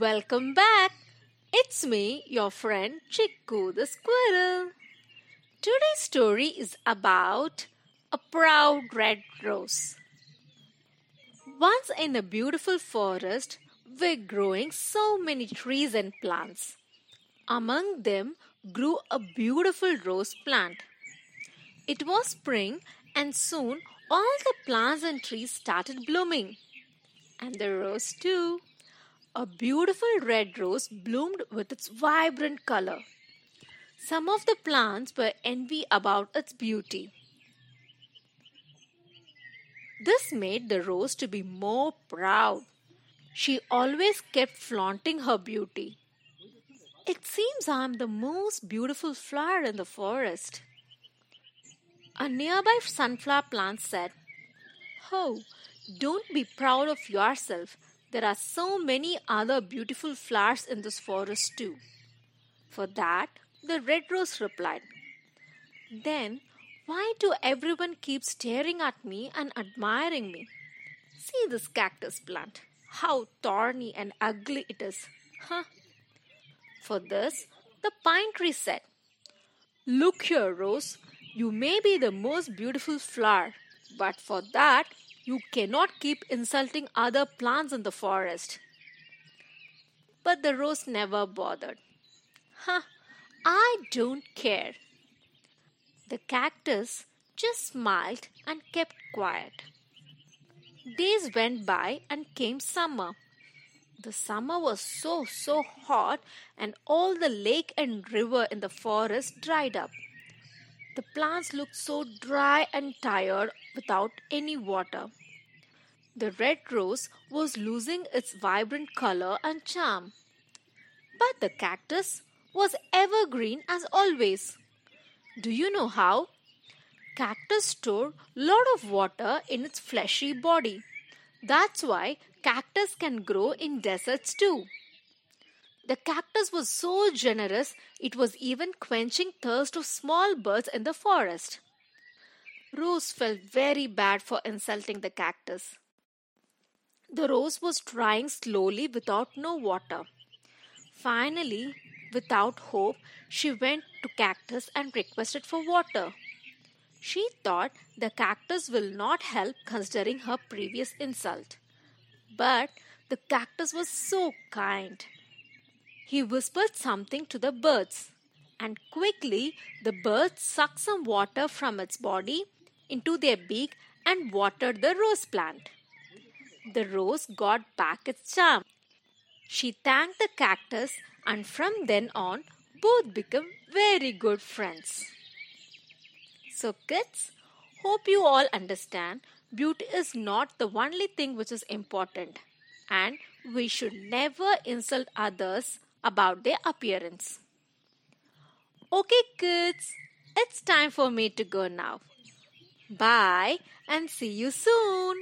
Welcome back. It's me, your friend Chiku the squirrel. Today's story is about a proud red rose. Once in a beautiful forest were growing so many trees and plants. Among them grew a beautiful rose plant. It was spring and soon all the plants and trees started blooming. And the rose too. A beautiful red rose bloomed with its vibrant color. Some of the plants were envy about its beauty. This made the rose to be more proud. She always kept flaunting her beauty. It seems I am the most beautiful flower in the forest. A nearby sunflower plant said, Oh, don't be proud of yourself. There are so many other beautiful flowers in this forest too. For that, the red rose replied, Then why do everyone keep staring at me and admiring me? See this cactus plant. How thorny and ugly it is. Huh? For this, the pine tree said, Look here, Rose. You may be the most beautiful flower, but for that, you cannot keep insulting other plants in the forest. But the rose never bothered. Huh, I don't care. The cactus just smiled and kept quiet. Days went by and came summer. The summer was so, so hot, and all the lake and river in the forest dried up. The plants looked so dry and tired without any water. The red rose was losing its vibrant color and charm. But the cactus was evergreen as always. Do you know how? Cactus store lot of water in its fleshy body. That's why cactus can grow in deserts too. The cactus was so generous it was even quenching thirst of small birds in the forest. Rose felt very bad for insulting the cactus. The rose was drying slowly without no water. Finally, without hope, she went to Cactus and requested for water. She thought the cactus will not help considering her previous insult. But the cactus was so kind. He whispered something to the birds, and quickly the birds sucked some water from its body into their beak and watered the rose plant. The rose got back its charm. She thanked the cactus, and from then on, both became very good friends. So, kids, hope you all understand beauty is not the only thing which is important, and we should never insult others about their appearance. Okay, kids, it's time for me to go now. Bye and see you soon.